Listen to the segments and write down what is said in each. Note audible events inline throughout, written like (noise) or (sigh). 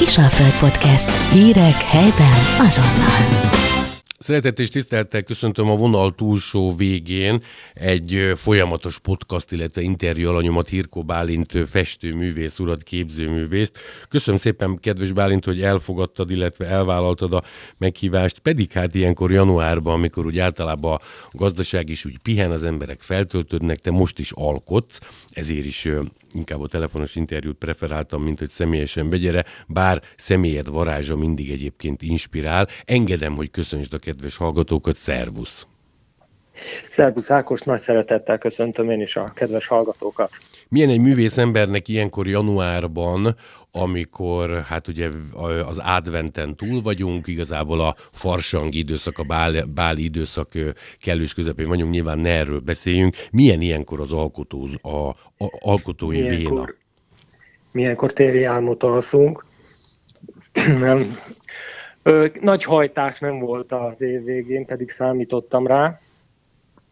Kisalföld Podcast. Hírek helyben azonnal. Szeretett és tisztelettel köszöntöm a vonal túlsó végén egy folyamatos podcast, illetve interjú alanyomat Hirko Bálint festőművész urat, képzőművészt. Köszönöm szépen, kedves Bálint, hogy elfogadtad, illetve elvállaltad a meghívást, pedig hát ilyenkor januárban, amikor úgy általában a gazdaság is úgy pihen, az emberek feltöltődnek, te most is alkotsz, ezért is inkább a telefonos interjút preferáltam, mint hogy személyesen vegyere, bár személyed varázsa mindig egyébként inspirál. Engedem, hogy köszöntsd a kedves hallgatókat, szervusz! Szervusz Ákos, nagy szeretettel köszöntöm én is a kedves hallgatókat. Milyen egy művész embernek ilyenkor januárban, amikor hát ugye az adventen túl vagyunk, igazából a farsang időszak, a báli, báli időszak kellős közepén vagyunk, nyilván ne erről beszéljünk. Milyen ilyenkor az alkotó, a, a, alkotói milyenkor, véna? Milyenkor téri álmot alszunk. (clears throat) nem. Ö, nagy hajtás nem volt az év végén, pedig számítottam rá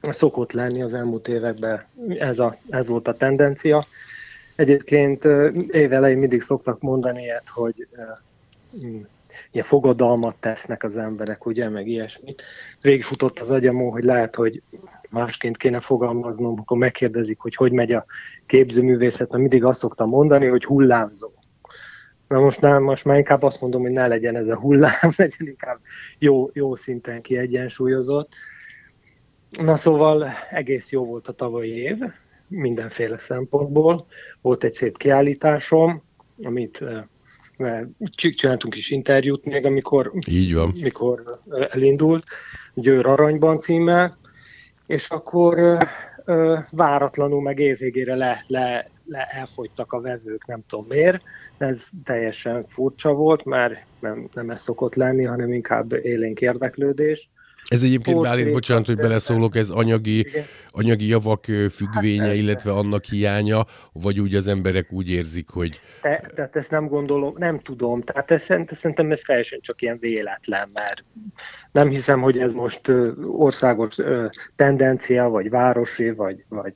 szokott lenni az elmúlt években, ez, a, ez volt a tendencia. Egyébként évelején mindig szoktak mondani ilyet, hogy ilyen fogadalmat tesznek az emberek, ugye, meg ilyesmit. Végigfutott az agyamó, hogy lehet, hogy másként kéne fogalmaznom, akkor megkérdezik, hogy hogy megy a képzőművészet, mert mindig azt szoktam mondani, hogy hullámzó. Na most, nem, most már inkább azt mondom, hogy ne legyen ez a hullám, (laughs) legyen inkább jó, jó szinten kiegyensúlyozott. Na szóval egész jó volt a tavalyi év, mindenféle szempontból. Volt egy szép kiállításom, amit eh, csináltunk is interjút még, amikor, Így van. mikor eh, elindult, Győr Aranyban címmel, és akkor eh, váratlanul meg évvégére le, le, le elfogytak a vevők, nem tudom miért. Ez teljesen furcsa volt, mert nem, nem ez szokott lenni, hanem inkább élénk érdeklődés. Ez egyébként, Bálint, bocsánat, hogy beleszólok, ez anyagi, anyagi javak függvénye, hát illetve annak hiánya, vagy úgy az emberek úgy érzik, hogy... Te, tehát ezt nem gondolom, nem tudom, tehát ez, szerintem ez teljesen csak ilyen véletlen, mert nem hiszem, hogy ez most országos tendencia, vagy városi, vagy, vagy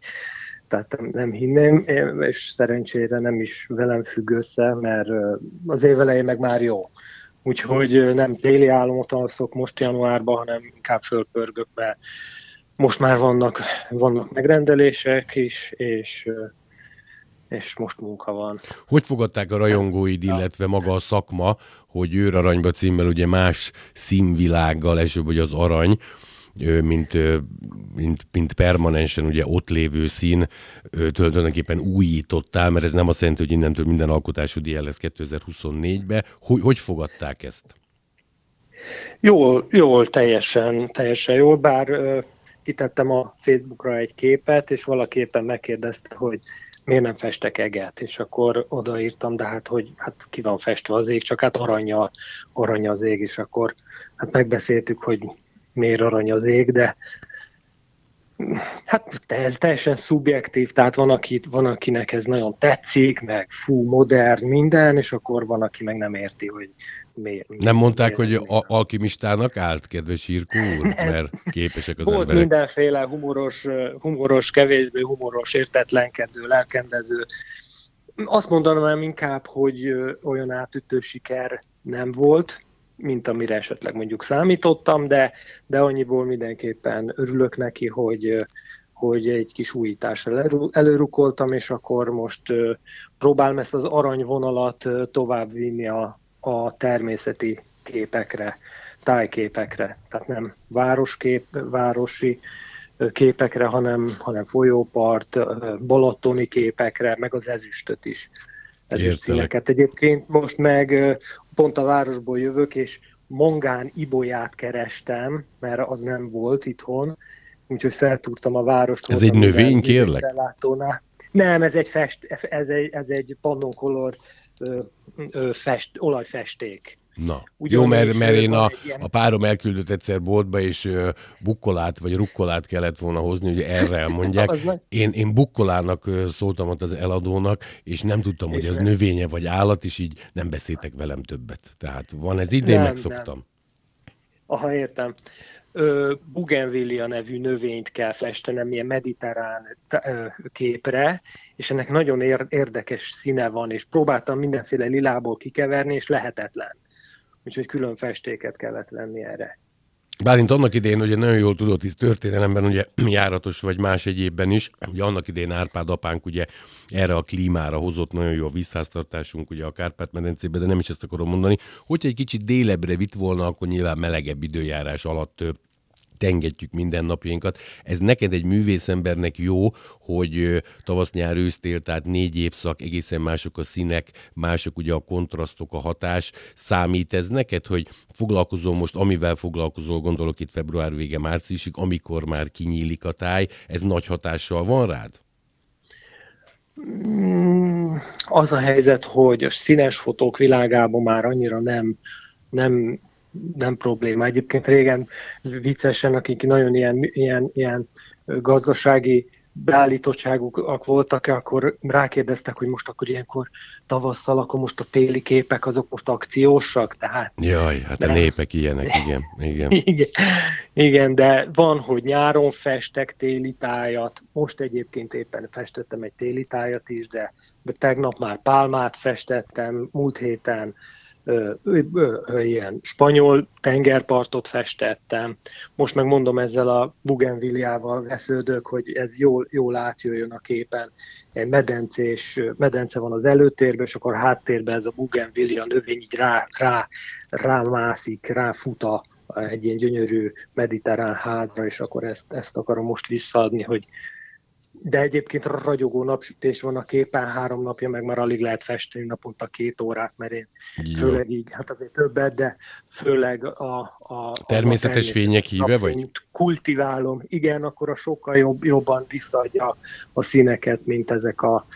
tehát nem, nem hinném, és szerencsére nem is velem függ össze, mert az év elején meg már jó. Úgyhogy nem téli álomot alszok most januárban, hanem inkább fölpörgök be. Most már vannak, vannak megrendelések is, és és most munka van. Hogy fogadták a rajongóid, illetve maga a szakma, hogy őr aranyba címmel ugye más színvilággal, elsőbb, hogy az arany, mint, mint, mint permanensen ugye ott lévő szín tulajdonképpen újítottál, mert ez nem azt jelenti, hogy innentől minden alkotásod ilyen lesz 2024-be. Hogy, hogy fogadták ezt? Jól, jól, teljesen, teljesen jól, bár kitettem a Facebookra egy képet, és valaki éppen megkérdezte, hogy miért nem festek eget, és akkor odaírtam, de hát, hogy hát ki van festve az ég, csak hát aranya, aranya az ég, és akkor hát megbeszéltük, hogy miért arany az ég, de hát teljesen szubjektív, tehát van, aki, van, akinek ez nagyon tetszik, meg fú, modern, minden, és akkor van, aki meg nem érti, hogy miért. miért nem mondták, miért, hogy a- alkimistának állt, kedves Irkó úr, nem. (laughs) mert képesek az Volt emberek. mindenféle humoros, humoros, kevésbé humoros, értetlenkedő, lelkendező. Azt mondanám inkább, hogy olyan átütő siker nem volt, mint amire esetleg mondjuk számítottam, de, de annyiból mindenképpen örülök neki, hogy, hogy egy kis újításra előrukoltam, és akkor most próbálom ezt az aranyvonalat tovább vinni a, a természeti képekre, tájképekre. Tehát nem városkép, városi képekre, hanem, hanem folyópart, balatoni képekre, meg az ezüstöt is ezüstszíneket. Egyébként most meg pont a városból jövök, és mongán ibolyát kerestem, mert az nem volt itthon, úgyhogy feltúrtam a várost. Ez egy növény, kérlek? Nem, ez egy, fest, ez egy, ez egy pannonkolor fest, olajfesték. Na, Ugyan jó, mert, mert én a, a párom elküldött egyszer boltba, és uh, bukkolát vagy rukkolát kellett volna hozni, ugye erre (laughs) elmondják. én, én bukkolának szóltam ott az eladónak, és nem tudtam, és hogy ez növénye vagy állat, és így nem beszéltek velem többet. Tehát van ez idén, megszoktam. Nem. Aha, értem. Bougainvillea nevű növényt kell festenem, ilyen mediterrán képre, és ennek nagyon érdekes színe van, és próbáltam mindenféle lilából kikeverni, és lehetetlen. Úgyhogy külön festéket kellett venni erre. Bálint annak idején, ugye nagyon jól tudott is történelemben, ugye (clears throat) járatos vagy más egyébben is, ugye annak idején Árpád apánk ugye erre a klímára hozott nagyon jó a vízháztartásunk ugye a Kárpát-medencébe, de nem is ezt akarom mondani. Hogyha egy kicsit délebbre vitt volna, akkor nyilván melegebb időjárás alatt tengetjük mindennapjainkat. Ez neked egy művészembernek jó, hogy tavasz, nyár, ősztél, tehát négy évszak, egészen mások a színek, mások ugye a kontrasztok, a hatás. Számít ez neked, hogy foglalkozol most, amivel foglalkozol, gondolok itt február vége, márciusig, amikor már kinyílik a táj, ez nagy hatással van rád? Mm, az a helyzet, hogy a színes fotók világában már annyira nem, nem nem probléma. Egyébként régen viccesen, akik nagyon ilyen, ilyen, ilyen gazdasági beállítottságúak voltak, akkor rákérdeztek, hogy most akkor ilyenkor tavasszal, akkor most a téli képek azok most akciósak, tehát... Jaj, hát de... a népek ilyenek, igen. Igen. (laughs) igen. igen, de van, hogy nyáron festek téli tájat, most egyébként éppen festettem egy téli tájat is, de, de tegnap már pálmát festettem, múlt héten ilyen spanyol tengerpartot festettem. Most meg mondom ezzel a Bougainvilliával vesződök, hogy ez jól, jól átjöjjön a képen. Egy medencés, medence van az előtérben, és akkor háttérben ez a Bougainvillia növény így rá, rá, rámászik, ráfut a, egy ilyen gyönyörű mediterrán házra, és akkor ezt, ezt akarom most visszaadni, hogy, de egyébként ragyogó napsütés van a képen, három napja meg már alig lehet festeni naponta két órát, mert én Jó. főleg így, hát azért többet, de főleg a... a természetes a fények híve vagy? Kultiválom, igen, akkor a sokkal jobb, jobban visszaadja a színeket, mint ezek a,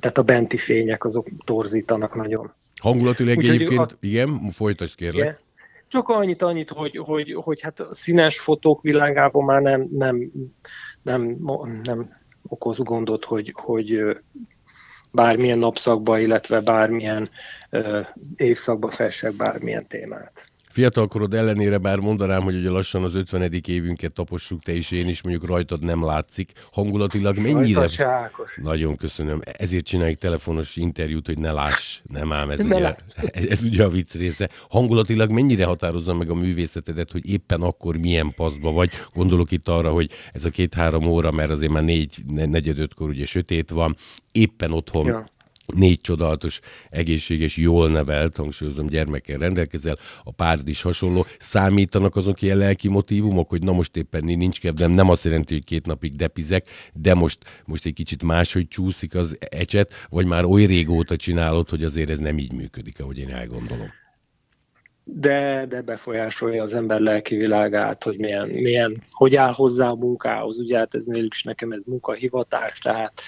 tehát a benti fények, azok torzítanak nagyon. Hangulatilag Úgy, egyébként, a, igen, folytasd kérlek. Igen, csak annyit, annyit, hogy, hogy, hogy hát a színes fotók világában már nem, nem, nem, nem okoz gondot, hogy, hogy bármilyen napszakba, illetve bármilyen évszakba fessek bármilyen témát. Fiatalkorod ellenére bár mondanám, hogy ugye lassan az 50. évünket tapossuk te is, én is, mondjuk rajtad nem látszik. Hangulatilag mennyire... Nagyon köszönöm. Ezért csináljuk telefonos interjút, hogy ne láss. Nem ám, ez, ugye, (laughs) ez, ez ugye a vicc része. Hangulatilag mennyire határozza meg a művészetedet, hogy éppen akkor milyen paszba vagy? Gondolok itt arra, hogy ez a két-három óra, mert azért már négy, negyed ötkor ugye sötét van, éppen otthon ja négy csodálatos, egészséges, jól nevelt, hangsúlyozom, gyermekkel rendelkezel, a párd is hasonló. Számítanak azok ilyen lelki motivumok, hogy na most éppen nincs kedvem, nem azt jelenti, hogy két napig depizek, de most, most egy kicsit máshogy csúszik az ecset, vagy már oly régóta csinálod, hogy azért ez nem így működik, ahogy én elgondolom. De, de befolyásolja az ember lelki világát, hogy milyen, milyen, hogy áll hozzá a munkához. Ugye hát ez is nekem ez munkahivatás, tehát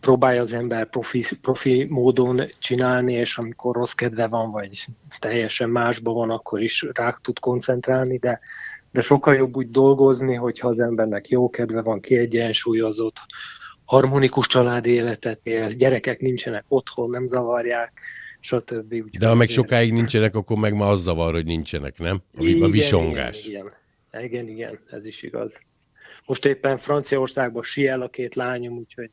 próbálja az ember profi, profi módon csinálni, és amikor rossz kedve van, vagy teljesen másban van, akkor is rá tud koncentrálni, de, de sokkal jobb úgy dolgozni, hogyha az embernek jó kedve van, kiegyensúlyozott, harmonikus családi életet él, gyerekek nincsenek otthon, nem zavarják, stb. Úgy de ha meg sokáig nincsenek, akkor meg ma az zavar, hogy nincsenek, nem? A, igen, a visongás. Igen, igen, igen, igen, ez is igaz. Most éppen Franciaországban siel a két lányom, úgyhogy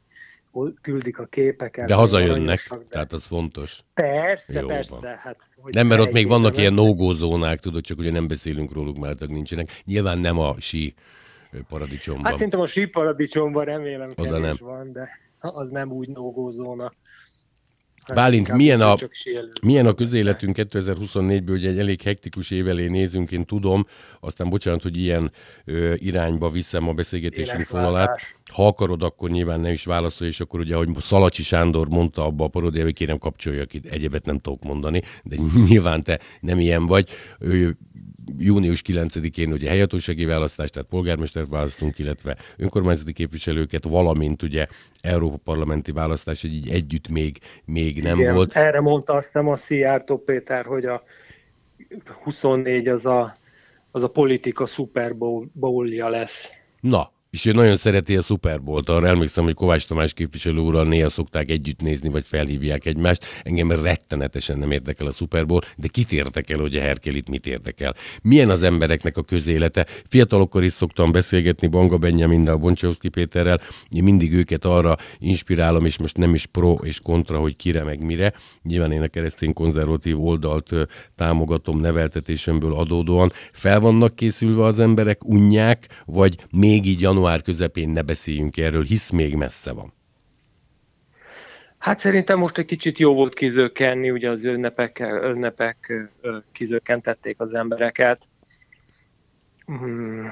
küldik a képeket. De hazajönnek, de... tehát az fontos. Persze, Jó persze. Van. Hát, hogy nem, mert ott még vannak nem? ilyen no zónák, tudod, csak ugye nem beszélünk róluk, mert nincsenek. Nyilván nem a sí paradicsomban. Hát szerintem a sí paradicsomban remélem Oda nem. van, de az nem úgy no zóna. Bálint, milyen a, milyen a közéletünk 2024-ből, ugye egy elég hektikus év elé nézünk, én tudom, aztán bocsánat, hogy ilyen ö, irányba viszem a beszélgetésünk fonalát. Ha akarod, akkor nyilván nem is válaszolj, és akkor ugye, ahogy Szalacsi Sándor mondta abba a paródiába, hogy kérem kapcsoljak itt, egyebet nem tudok mondani, de nyilván te nem ilyen vagy. Ő, június 9-én ugye helyhatósági választást, tehát polgármester választunk, illetve önkormányzati képviselőket, valamint ugye Európa parlamenti választás, hogy így együtt még, még nem Igen, volt. Erre mondta azt hiszem a Szijjártó Péter, hogy a 24 az a, az a politika Super Bowl-ja lesz. Na, És ő nagyon szereti a Super Bowl-t. Arra emlékszem, hogy Kovács Tamás képviselő úrral néha szokták együtt nézni, vagy felhívják egymást. Engem rettenetesen nem érdekel a Super Bowl, de kit érdekel, hogy a Herkelit mit érdekel. Milyen az embereknek a közélete? Fiatalokkor is szoktam beszélgetni Banga Benjamin, a Boncsovszki Péterrel. Én mindig őket arra inspirálom, és most nem is pro és kontra, hogy kire meg mire. Nyilván én a keresztény konzervatív oldalt támogatom neveltetésemből adódóan. Fel vannak készülve az emberek, unják, vagy még így január közepén ne beszéljünk erről, hisz még messze van. Hát szerintem most egy kicsit jó volt kizökkenni, ugye az ünnepek, ünnepek kizökkentették az embereket. Hmm.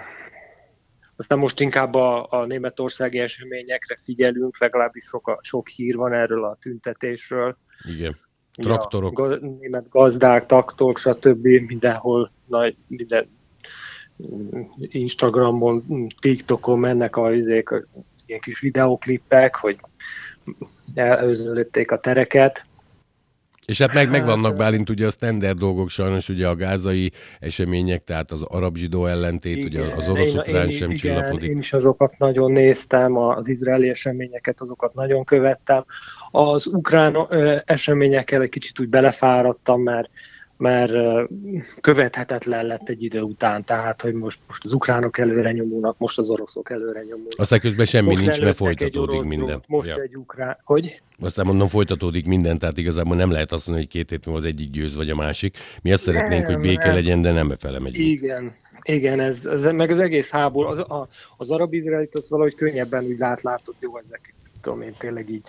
Aztán most inkább a, a németországi eseményekre figyelünk, legalábbis sok, sok hír van erről a tüntetésről. Igen. Traktorok. Ja, német gazdák, traktorok, stb. mindenhol nagy, minden Instagramon, TikTokon mennek a, izék, ilyen kis videoklippek, hogy előzölötték a tereket. És hát meg, megvannak hát, Bálint ugye a standard dolgok sajnos, ugye a gázai események, tehát az arab zsidó ellentét, igen, ugye az orosz-ukrán sem igen, csillapodik. Én is azokat nagyon néztem, az izraeli eseményeket, azokat nagyon követtem. Az ukrán eseményekkel egy kicsit úgy belefáradtam, mert mert követhetetlen lett egy idő után, tehát, hogy most, most az ukránok előre nyomulnak, most az oroszok előre nyomulnak. Aztán közben semmi most nincs, mert folytatódik minden. Most ja. egy ukrán, hogy? Aztán mondom, folytatódik minden, tehát igazából nem lehet azt mondani, hogy két hét múlva az egyik győz, vagy a másik. Mi azt nem, szeretnénk, hogy béke ez... legyen, de nem befele megyünk. Igen, igen, ez, ez, meg az egész háború, az, a, az arab-izraelit az valahogy könnyebben úgy látlátod, jó, ezek, tudom én, tényleg így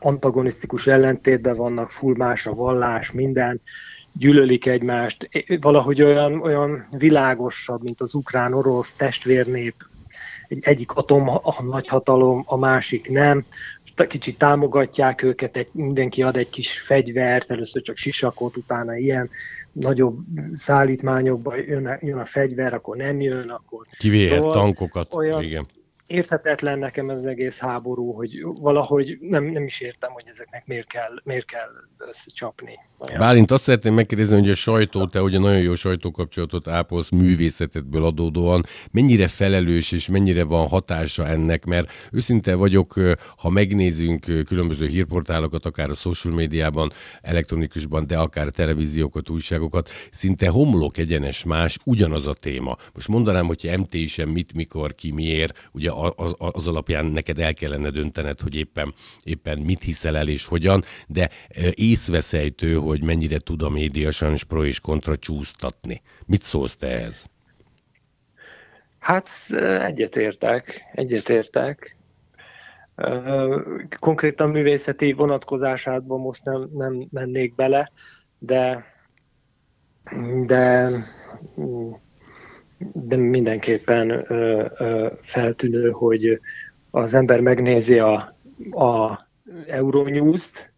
antagonisztikus ellentétben vannak, full más a vallás, minden, gyűlölik egymást, valahogy olyan, olyan világosabb, mint az ukrán-orosz testvérnép, egy, egyik atom a nagyhatalom, a másik nem, kicsit támogatják őket, egy, mindenki ad egy kis fegyvert, először csak sisakot, utána ilyen nagyobb szállítmányokba jön, jön a fegyver, akkor nem jön, akkor... Kivéhet szóval tankokat, olyan, igen érthetetlen nekem ez az egész háború, hogy valahogy nem, nem is értem, hogy ezeknek miért kell, miért kell összecsapni. Bálint, azt szeretném megkérdezni, hogy a sajtó, te ugye nagyon jó sajtókapcsolatot ápolsz művészetedből adódóan, mennyire felelős és mennyire van hatása ennek, mert őszinte vagyok, ha megnézünk különböző hírportálokat, akár a social médiában, elektronikusban, de akár televíziókat, újságokat, szinte homlok egyenes más, ugyanaz a téma. Most mondanám, hogy MT sem mit, mikor, ki, miért, ugye az, az alapján neked el kellene döntened, hogy éppen, éppen mit hiszel el és hogyan, de észveszejtő, hogy mennyire tud a média sajnos pro és kontra csúsztatni. Mit szólsz te ehhez? Hát egyetértek, egyetértek. Konkrétan művészeti vonatkozásában most nem, nem mennék bele, de, de de mindenképpen ö, ö, feltűnő, hogy az ember megnézi a, a Euronews-t,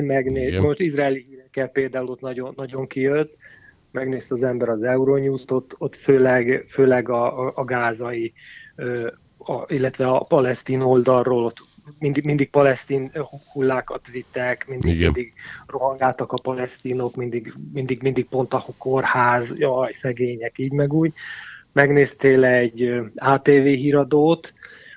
megnéz, most izraeli hírekkel például ott nagyon, nagyon kijött, megnézte az ember az Euronews-t, ott, ott főleg, főleg a, a, a gázai, ö, a, illetve a palesztin oldalról ott mindig, mindig palesztin hullákat vittek, mindig, Igen. mindig rohangáltak a palesztinok, mindig, mindig, mindig pont a kórház, jaj, szegények, így meg úgy. Megnéztél egy ATV híradót,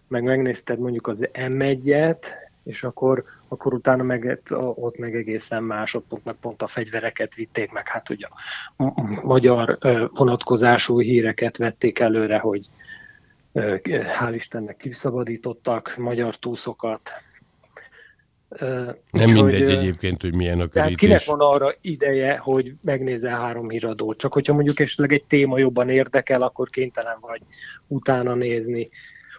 meg megnézted mondjuk az M1-et, és akkor, akkor utána meg ott meg egészen más, ott meg pont a fegyvereket vitték, meg hát ugye a magyar vonatkozású híreket vették előre, hogy hál' Istennek kiszabadítottak magyar túszokat. Nem Úgy, mindegy hogy, egyébként, hogy milyen a körítés. Tehát kinek van arra ideje, hogy megnézze három híradót? Csak hogyha mondjuk esetleg egy téma jobban érdekel, akkor kénytelen vagy utána nézni.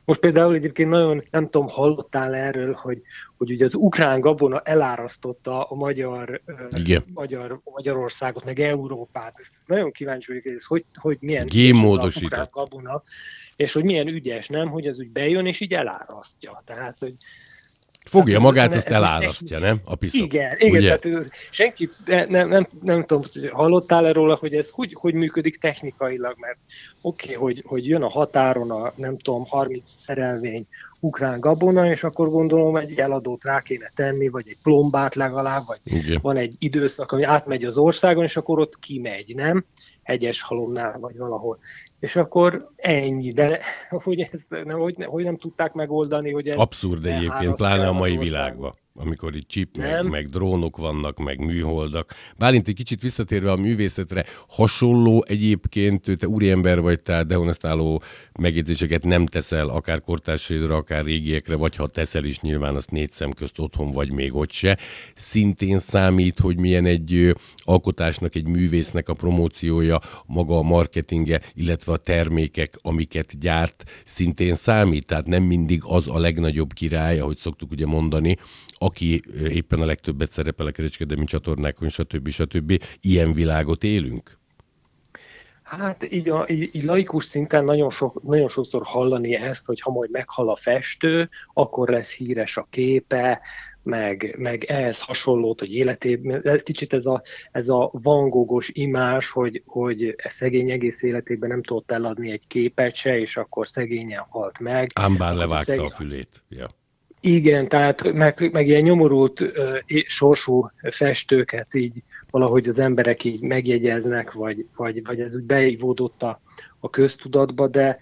Most például egyébként nagyon, nem tudom, hallottál erről, hogy, hogy ugye az ukrán gabona elárasztotta a magyar, Igen. magyar Magyarországot, meg Európát. Ezt nagyon kíváncsi vagyok, hogy ez hogy, hogy milyen az ukrán gabona, és hogy milyen ügyes, nem, hogy az úgy bejön, és így elárasztja. Tehát, hogy Fogja hát, magát, azt elárasztja, nem? A piszok. Igen, igen ugye? tehát ez, senki, nem, nem, nem, tudom, hallottál -e róla, hogy ez hogy, hogy működik technikailag, mert oké, okay, hogy, hogy jön a határon a, nem tudom, 30 szerelvény ukrán gabona, és akkor gondolom egy eladót rá kéne tenni, vagy egy plombát legalább, vagy igen. van egy időszak, ami átmegy az országon, és akkor ott kimegy, nem? hegyes halomnál, vagy valahol. És akkor ennyi, de (laughs) hogy, ezt nem, hogy, hogy nem tudták megoldani, hogy ez Abszurd egyébként, pláne a mai világban amikor itt csip, meg, meg drónok vannak, meg műholdak. Bálint egy kicsit visszatérve a művészetre, hasonló egyébként, te úriember vagy, tehát dehonestáló megjegyzéseket nem teszel, akár kortársaidra, akár régiekre, vagy ha teszel is, nyilván azt négy szem közt otthon vagy még ott se. Szintén számít, hogy milyen egy alkotásnak, egy művésznek a promóciója, maga a marketinge, illetve a termékek, amiket gyárt, szintén számít. Tehát nem mindig az a legnagyobb király, ahogy szoktuk ugye mondani, aki éppen a legtöbbet szerepel a kereskedelmi csatornákon, stb. stb. Ilyen világot élünk? Hát így, a, így, így laikus szinten nagyon, sok, nagyon sokszor hallani ezt, hogy ha majd meghal a festő, akkor lesz híres a képe, meg, meg ehhez hasonlót, hogy életében, ez kicsit ez a, ez a vangogos imás, hogy, hogy szegény egész életében nem tudott eladni egy képet se, és akkor szegényen halt meg. Ám bár levágta szegény... a fülét. Ja. Igen, tehát meg, meg ilyen nyomorult sorsú festőket így valahogy az emberek így megjegyeznek, vagy, vagy, vagy ez úgy beívódott a, a köztudatba, de,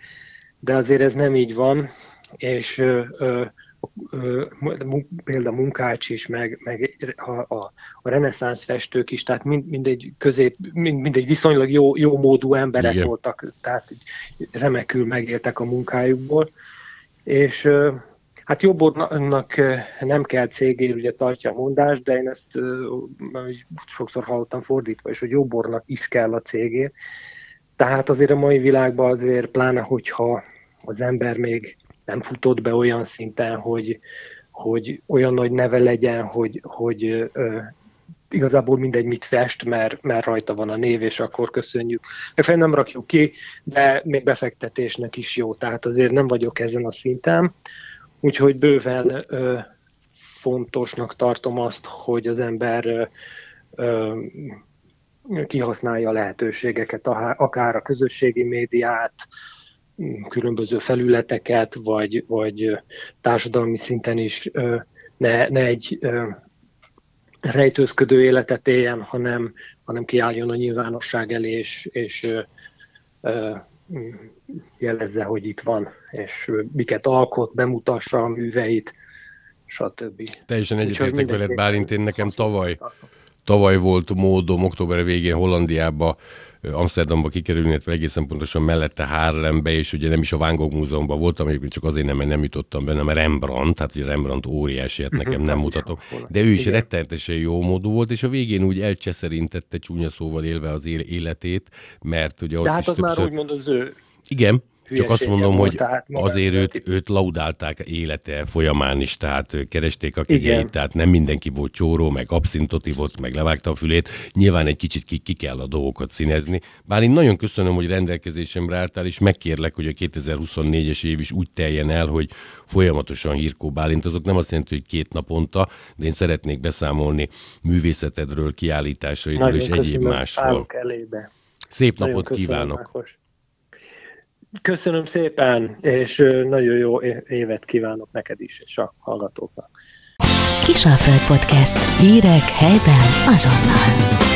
de azért ez nem így van, és például Munkács is, meg, meg a, a, a reneszánsz festők is, tehát mind, mindegy közép, mind, mindegy viszonylag jó, jó módú emberek Igen. voltak, tehát remekül megéltek a munkájukból, és Hát jobbornak nem kell cégér, ugye tartja a mondást, de én ezt sokszor hallottam fordítva, és hogy jobbornak is kell a cégér. Tehát azért a mai világban azért pláne, hogyha az ember még nem futott be olyan szinten, hogy, hogy olyan nagy neve legyen, hogy, hogy ö, igazából mindegy, mit fest, mert, mert rajta van a név, és akkor köszönjük. Meg nem rakjuk ki, de még befektetésnek is jó, tehát azért nem vagyok ezen a szinten. Úgyhogy bőven ö, fontosnak tartom azt, hogy az ember ö, kihasználja a lehetőségeket, akár a közösségi médiát, különböző felületeket, vagy, vagy társadalmi szinten is ne, ne egy rejtőzködő életet éljen, hanem, hanem kiálljon a nyilvánosság elé, és, és jelezze, hogy itt van, és miket alkot, bemutassa a műveit, stb. Teljesen egyetértek veled, Bálint, én nekem tavaly, tavaly volt módom október végén Hollandiába Amsterdamba kikerülni, illetve egészen pontosan mellette Harlembe, és ugye nem is a Van Gogh Múzeumban voltam, egyébként csak azért nem, mert nem jutottam be, mert Rembrandt, tehát hogy Rembrandt óriási, hát nekem nem mutatom. De ő is Igen. rettenetesen jó módú volt, és a végén úgy elcseszerintette csúnya szóval élve az életét, mert ugye ott De hát is az többször... már úgymond az ő igen, csak azt mondom, volt, hogy azért őt, őt laudálták élete folyamán is, tehát keresték a kegyeit, tehát nem mindenki volt csóró, meg abszintot volt, meg levágta a fülét. Nyilván egy kicsit ki, ki kell a dolgokat színezni. Bár én nagyon köszönöm, hogy rendelkezésemre álltál, és megkérlek, hogy a 2024-es év is úgy teljen el, hogy folyamatosan hírkó bálintozok. Nem azt jelenti, hogy két naponta, de én szeretnék beszámolni művészetedről, kiállításaidról és egyéb másról. Szép nagyon napot kívánok! Mákos. Köszönöm szépen, és nagyon jó évet kívánok neked is, és a hallgatóknak. Kisalföld Podcast. Hírek helyben azonnal.